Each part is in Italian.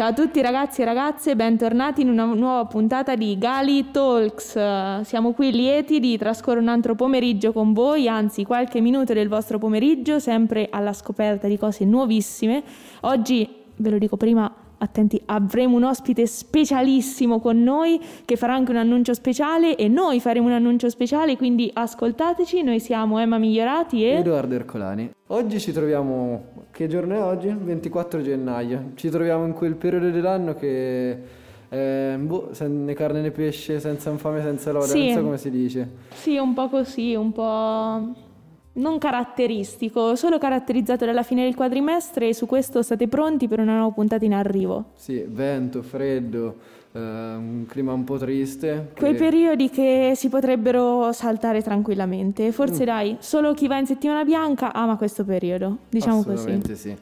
Ciao a tutti ragazzi e ragazze, bentornati in una nuova puntata di Gali Talks. Siamo qui lieti di trascorrere un altro pomeriggio con voi, anzi qualche minuto del vostro pomeriggio, sempre alla scoperta di cose nuovissime. Oggi, ve lo dico prima, attenti, avremo un ospite specialissimo con noi che farà anche un annuncio speciale e noi faremo un annuncio speciale, quindi ascoltateci, noi siamo Emma Migliorati e Edoardo Ercolani. Oggi ci troviamo, che giorno è oggi? 24 gennaio, ci troviamo in quel periodo dell'anno che eh, boh, né carne né pesce, senza infame, senza lode, Sì. non so come si dice. sì, un po' così, un po' non caratteristico, solo caratterizzato dalla fine del quadrimestre e su questo state pronti per una nuova puntata in arrivo. Sì, vento, freddo, eh, un clima un po' triste. Quei che- periodi che si potrebbero saltare tranquillamente. Mm. Forse dai, solo chi va in settimana bianca ama questo periodo, diciamo così. Assolutamente sì.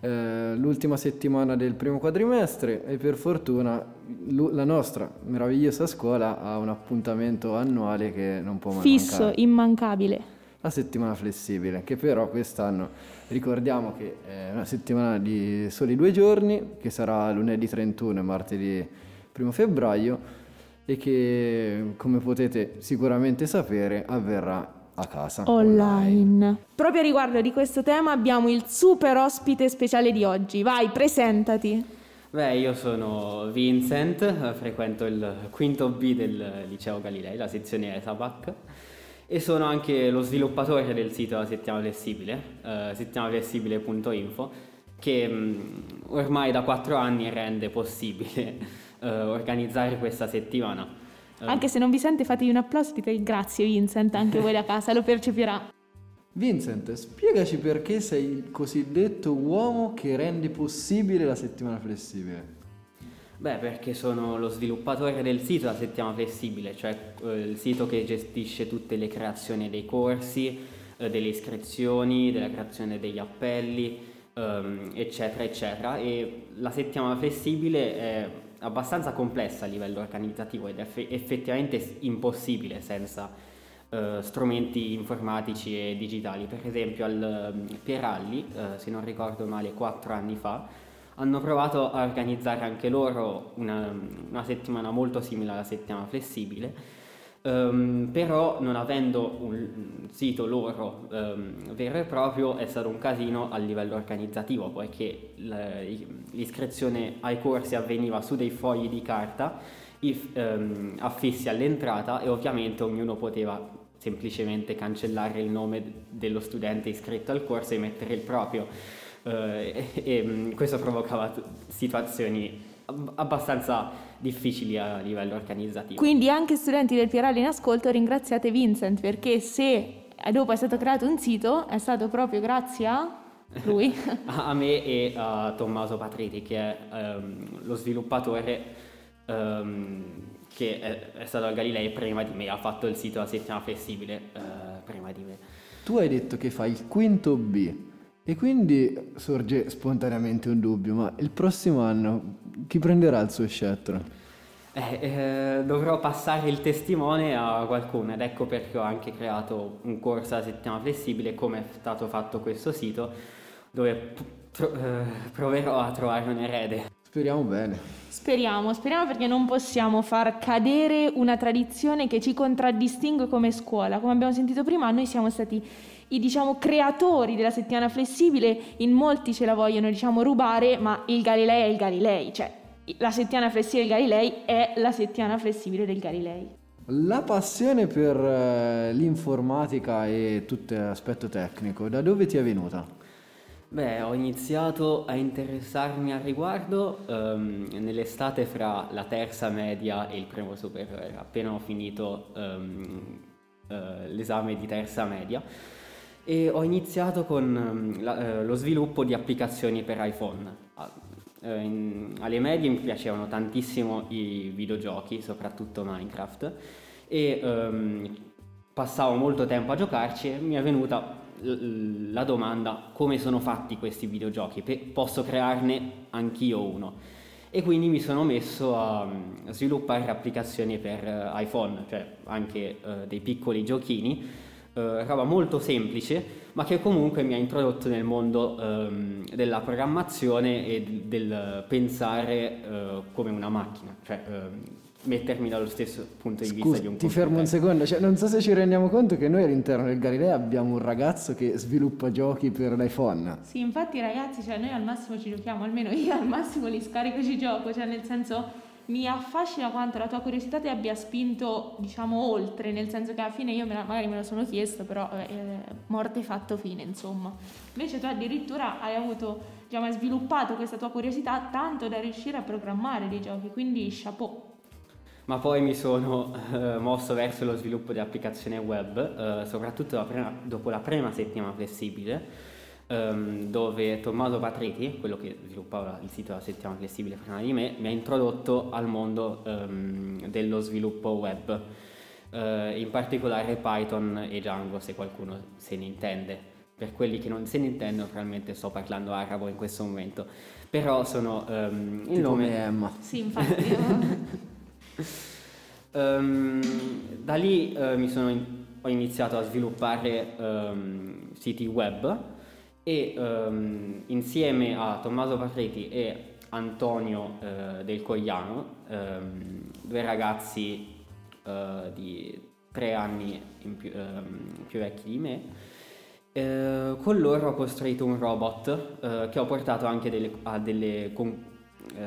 Eh, l'ultima settimana del primo quadrimestre e per fortuna la nostra meravigliosa scuola ha un appuntamento annuale che non può mai Fisso, mancare. immancabile. La settimana flessibile, che però quest'anno ricordiamo che è una settimana di soli due giorni, che sarà lunedì 31 e martedì 1 febbraio e che come potete sicuramente sapere avverrà a casa. Online. Proprio a riguardo di questo tema abbiamo il super ospite speciale di oggi. Vai, presentati. Beh, io sono Vincent, eh, frequento il quinto B del liceo Galilei, la sezione ESABAC, e sono anche lo sviluppatore del sito Settimana Flessibile, eh, settimanaflessibile.info, che mh, ormai da quattro anni rende possibile eh, organizzare questa settimana. Eh, Anche se non vi sente, fategli un applauso e dite grazie Vincent, anche voi da casa, lo percepirà. Vincent, spiegaci perché sei il cosiddetto uomo che rende possibile la settimana flessibile. Beh, perché sono lo sviluppatore del sito La Settimana Flessibile, cioè eh, il sito che gestisce tutte le creazioni dei corsi, eh, delle iscrizioni, della creazione degli appelli, ehm, eccetera, eccetera. E la settimana flessibile è abbastanza complessa a livello organizzativo ed è eff- effettivamente impossibile senza eh, strumenti informatici e digitali. Per esempio al um, Pieralli, eh, se non ricordo male, quattro anni fa, hanno provato a organizzare anche loro una, una settimana molto simile alla settimana flessibile, ehm, però non avendo un sito loro ehm, vero e proprio è stato un casino a livello organizzativo, poiché l'iscrizione ai corsi avveniva su dei fogli di carta if- ehm, affissi all'entrata e ovviamente ognuno poteva semplicemente cancellare il nome dello studente iscritto al corso e mettere il proprio. Eh, e, e, mm, questo provocava t- situazioni ab- abbastanza difficili a livello organizzativo. Quindi anche studenti del Pierale in ascolto ringraziate Vincent perché se dopo è stato creato un sito è stato proprio grazie a lui. a a me e a Tommaso Patriti che è ehm, lo sviluppatore ehm, che è, è stato al Galilei prima di me, ha fatto il sito La Settimana Flessibile eh, prima di me. Tu hai detto che fai il quinto B e quindi sorge spontaneamente un dubbio, ma il prossimo anno chi prenderà il suo scettro? Eh, eh, dovrò passare il testimone a qualcuno ed ecco perché ho anche creato un corso alla settimana flessibile come è stato fatto questo sito dove p- tro- eh, proverò a trovare un erede. Speriamo bene. Speriamo, speriamo perché non possiamo far cadere una tradizione che ci contraddistingue come scuola. Come abbiamo sentito prima, noi siamo stati i diciamo creatori della settimana flessibile, in molti ce la vogliono diciamo rubare, ma il Galilei è il Galilei, cioè la settimana flessibile del Galilei è la settimana flessibile del Galilei. La passione per eh, l'informatica e tutto l'aspetto tecnico, da dove ti è venuta? Beh, ho iniziato a interessarmi al riguardo ehm, nell'estate fra la terza media e il primo superiore, appena ho finito ehm, eh, l'esame di terza media e ho iniziato con ehm, la- eh, lo sviluppo di applicazioni per iPhone. Ah, eh, in- alle medie mi piacevano tantissimo i videogiochi, soprattutto Minecraft, e ehm, passavo molto tempo a giocarci e mi è venuta l- la domanda come sono fatti questi videogiochi, Pe- posso crearne anch'io uno. E quindi mi sono messo a mm, sviluppare applicazioni per eh, iPhone, cioè anche eh, dei piccoli giochini eh, roba molto semplice, ma che comunque mi ha introdotto nel mondo ehm, della programmazione e del pensare eh, come una macchina, cioè ehm, mettermi dallo stesso punto di Scusa, vista di un ti computer. fermo un secondo, cioè, non so se ci rendiamo conto che noi all'interno del Galileo abbiamo un ragazzo che sviluppa giochi per l'iPhone. Sì, infatti ragazzi, cioè noi al massimo ci giochiamo, almeno io al massimo li scarico e ci gioco, cioè nel senso mi affascina quanto la tua curiosità ti abbia spinto, diciamo, oltre, nel senso che alla fine io me la- magari me lo sono chiesto, però eh, morte fatto fine, insomma. Invece tu addirittura hai avuto, diciamo, hai sviluppato questa tua curiosità tanto da riuscire a programmare dei giochi, quindi chapeau. Ma poi mi sono eh, mosso verso lo sviluppo di applicazioni web, eh, soprattutto la prima- dopo la prima settimana flessibile, ehm, dove Tommaso Patriti, quello che sviluppava il sito della settimana flessibile prima di me, mi ha introdotto al mondo ehm, dello sviluppo web, eh, in particolare Python e Django, se qualcuno se ne intende. Per quelli che non se ne intendono, probabilmente sto parlando arabo in questo momento, però sono ehm, il Tipo nome... me, Emma. Sì, infatti. Ehm, da lì eh, mi sono in- ho iniziato a sviluppare ehm, siti web e ehm, insieme a Tommaso Patreti e Antonio eh, Del Cogliano, ehm, due ragazzi eh, di tre anni più, ehm, più vecchi di me, eh, con loro ho costruito un robot eh, che ho portato anche delle- a delle, eh,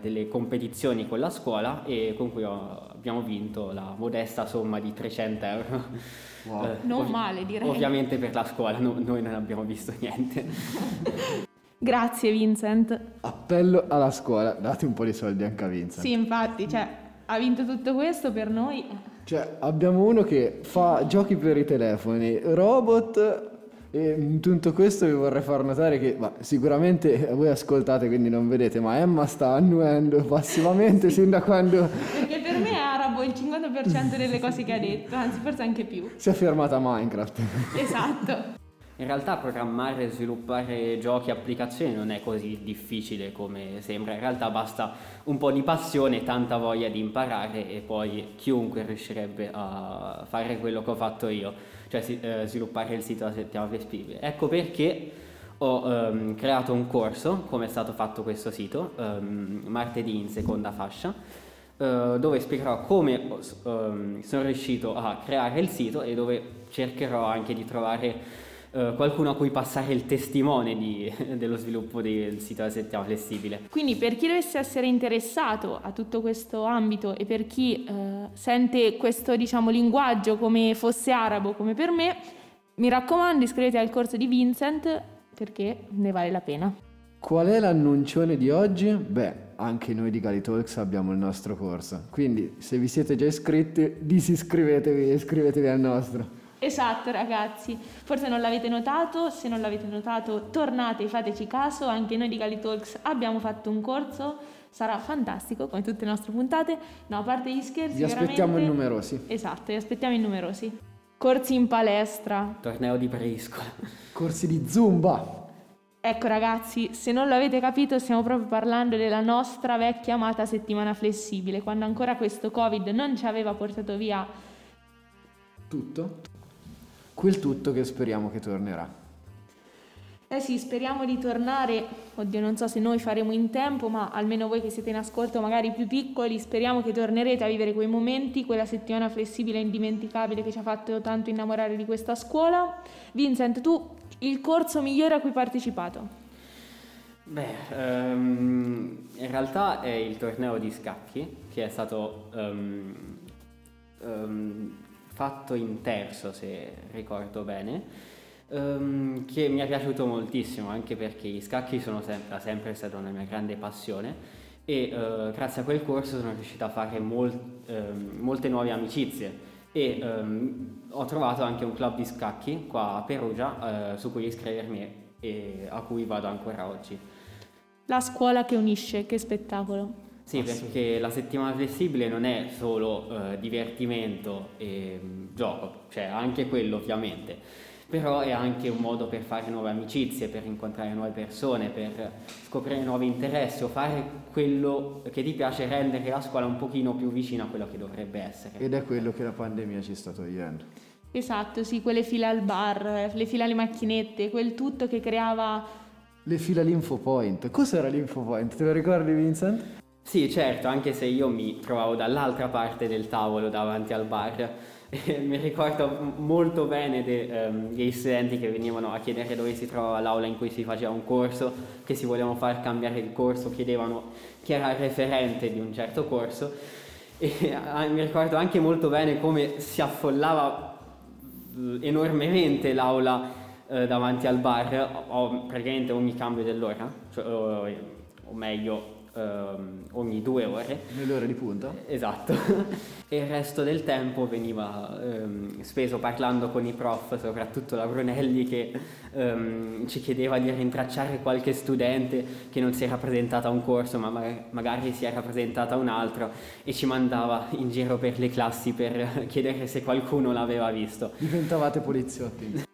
delle competizioni con la scuola e con cui ho- abbiamo vinto la modesta somma di 300 euro. Wow. Eh, Non ovvi- male, direi. Ovviamente per la scuola, no- noi non abbiamo visto niente. Grazie Vincent. Appello alla scuola, date un po' di soldi anche a Vincent. Sì, infatti, cioè, ha vinto tutto questo per noi. Cioè, abbiamo uno che fa giochi per i telefoni, robot e in tutto questo vi vorrei far notare che ma, sicuramente voi ascoltate quindi non vedete, ma Emma sta annuendo passivamente sin da quando Perché per me è arabo il 50% delle cose che ha detto, anzi forse anche più. si è fermata a Minecraft. Esatto. In realtà programmare e sviluppare giochi e applicazioni non è così difficile come sembra, in realtà basta un po' di passione, tanta voglia di imparare e poi chiunque riuscirebbe a fare quello che ho fatto io, cioè eh, sviluppare il sito della settimana flessibile. Ecco perché ho ehm, creato un corso, come è stato fatto questo sito, ehm, martedì in seconda fascia, eh, dove spiegherò come ehm, sono riuscito a creare il sito e dove cercherò anche di trovare eh, qualcuno a cui passare il testimone di- dello sviluppo del sito della settimana flessibile. Quindi per chi dovesse essere interessato a tutto questo ambito e per chi eh, sente questo diciamo linguaggio come fosse arabo come per me, mi raccomando iscrivetevi al corso di Vincent perché ne vale la pena. Qual è l'annuncione di oggi? Beh, anche noi di Gali Talks abbiamo il nostro corso, quindi se vi siete già iscritti disiscrivetevi e iscrivetevi al nostro. Esatto ragazzi, forse non l'avete notato, se non l'avete notato tornate e fateci caso, anche noi di Gali Talks abbiamo fatto un corso, sarà fantastico come tutte le nostre puntate, no a parte gli scherzi Vi aspettiamo in numerosi. Esatto, vi aspettiamo in numerosi. Corsi in palestra. Torneo di briscola. Corsi di Zumba. Ecco ragazzi, se non l'avete capito stiamo proprio parlando della nostra vecchia amata settimana flessibile, quando ancora questo Covid non ci aveva portato via Tutto? Quel tutto che speriamo che tornerà. Eh sì, speriamo di tornare, oddio non so se noi faremo in tempo, ma almeno voi che siete in ascolto magari più piccoli, speriamo che tornerete a vivere quei momenti, quella settimana flessibile e indimenticabile che ci ha fatto tanto innamorare di questa scuola. Vincent, tu il corso migliore a cui hai partecipato? Beh, ehm, in realtà è il torneo di scacchi che è stato ehm, ehm, fatto in terzo, se ricordo bene, ehm, che mi è piaciuto moltissimo anche perché gli scacchi sono sempre, sempre stata una mia grande passione e eh, grazie a quel corso sono riuscito a fare mol- ehm, molte nuove amicizie e ehm, ho trovato anche un club di scacchi qua a Perugia eh, su cui iscrivermi e a cui vado ancora oggi. La scuola che unisce, che spettacolo. Sì, perché la settimana flessibile non è solo eh, divertimento e mm, gioco, cioè anche quello ovviamente, però è anche un modo per fare nuove amicizie, per incontrare nuove persone, per scoprire nuovi interessi o fare quello che ti piace, rendere la scuola un pochino più vicina a quello che dovrebbe essere. Ed è quello che la pandemia ci sta togliendo. Esatto, sì, quelle file al bar, le file alle macchinette, quel tutto che creava... Le file all'infopoint. Cos'era l'infopoint? Te lo ricordi Vincent? Sì, certo, anche se io mi trovavo dall'altra parte del tavolo davanti al bar. Mi ricordo molto bene de, um, degli studenti che venivano a chiedere dove si trovava l'aula in cui si faceva un corso, che si volevano far cambiare il corso, chiedevano chi era il referente di un certo corso. E mi ricordo anche molto bene come si affollava uh, enormemente l'aula uh, davanti al bar, o, praticamente ogni cambio dell'ora, cioè, o meglio Um, ogni due ore. Nelle ore di punta? Esatto. e il resto del tempo veniva um, speso parlando con i prof, soprattutto la Brunelli che um, ci chiedeva di rintracciare qualche studente che non si era presentato a un corso ma magari si era presentato a un altro e ci mandava in giro per le classi per chiedere se qualcuno l'aveva visto. Diventavate poliziotti.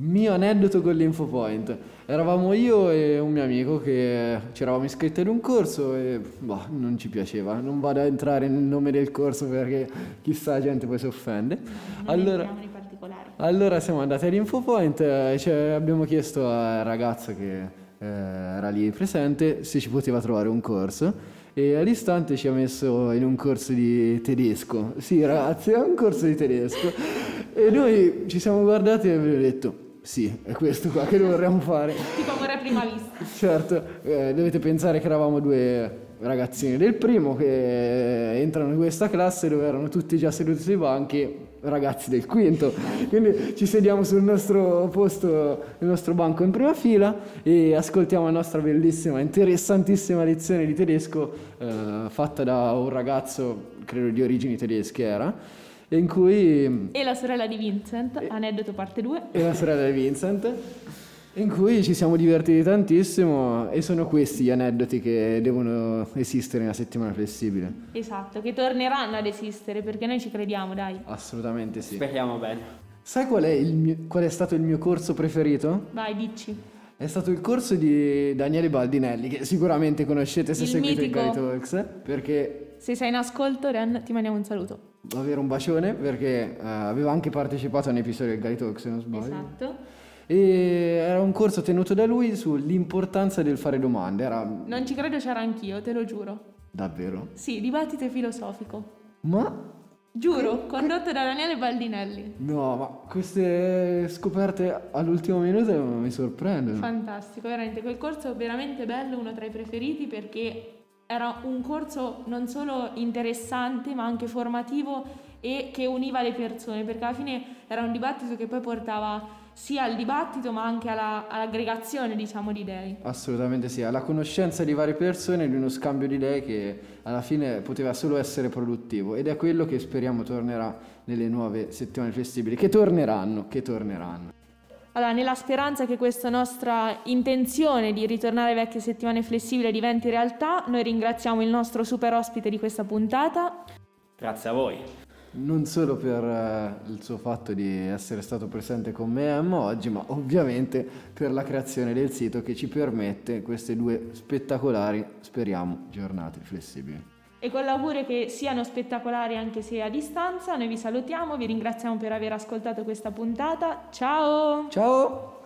Mio aneddoto con l'InfoPoint. Eravamo io e un mio amico che ci eravamo iscritti ad un corso e boh, non ci piaceva. Non vado a entrare nel nome del corso perché chissà la gente poi si offende. Non allora, allora siamo andati all'InfoPoint e cioè, abbiamo chiesto al ragazzo che eh, era lì presente se ci poteva trovare un corso e all'istante ci ha messo in un corso di tedesco. Sì ragazzi, è un corso di tedesco. E noi ci siamo guardati e abbiamo detto sì, è questo qua che vorremmo fare. Tipo amore a prima vista. Certo, eh, dovete pensare che eravamo due ragazzini del primo che entrano in questa classe dove erano tutti già seduti sui banchi, ragazzi del quinto. Quindi ci sediamo sul nostro posto, nel nostro banco in prima fila e ascoltiamo la nostra bellissima, interessantissima lezione di tedesco eh, fatta da un ragazzo, credo di origini tedesche era in cui... E la sorella di Vincent, aneddoto parte 2. E la sorella di Vincent, in cui ci siamo divertiti tantissimo e sono questi gli aneddoti che devono esistere nella settimana flessibile. Esatto, che torneranno ad esistere perché noi ci crediamo, dai. Assolutamente sì. Speriamo bene. Sai qual è, mio, qual è stato il mio corso preferito? Vai, dici. È stato il corso di Daniele Baldinelli, che sicuramente conoscete se il seguite mitico. il Guy Talks, perché... Se sei in ascolto, Ren, ti mandiamo un saluto avere un bacione perché uh, aveva anche partecipato a un episodio del Guy Talk se non sbaglio. Esatto. E era un corso tenuto da lui sull'importanza del fare domande. Era... Non ci credo, c'era anch'io, te lo giuro. Davvero? Sì, dibattito filosofico. Ma Giuro, condotto da Daniele Baldinelli. No, ma queste scoperte all'ultimo minuto mi sorprendono. Fantastico, veramente. Quel corso è veramente bello, uno tra i preferiti perché era un corso non solo interessante ma anche formativo e che univa le persone perché alla fine era un dibattito che poi portava sia al dibattito ma anche alla, all'aggregazione diciamo di idee. Assolutamente sì, alla conoscenza di varie persone, di uno scambio di idee che alla fine poteva solo essere produttivo ed è quello che speriamo tornerà nelle nuove settimane flessibili, che torneranno, che torneranno. Allora, nella speranza che questa nostra intenzione di ritornare alle vecchie settimane flessibili diventi realtà, noi ringraziamo il nostro super ospite di questa puntata. Grazie a voi. Non solo per uh, il suo fatto di essere stato presente con me Emma oggi, ma ovviamente per la creazione del sito che ci permette queste due spettacolari, speriamo, giornate flessibili e con l'augurio che siano spettacolari anche se a distanza. Noi vi salutiamo, vi ringraziamo per aver ascoltato questa puntata. Ciao! Ciao!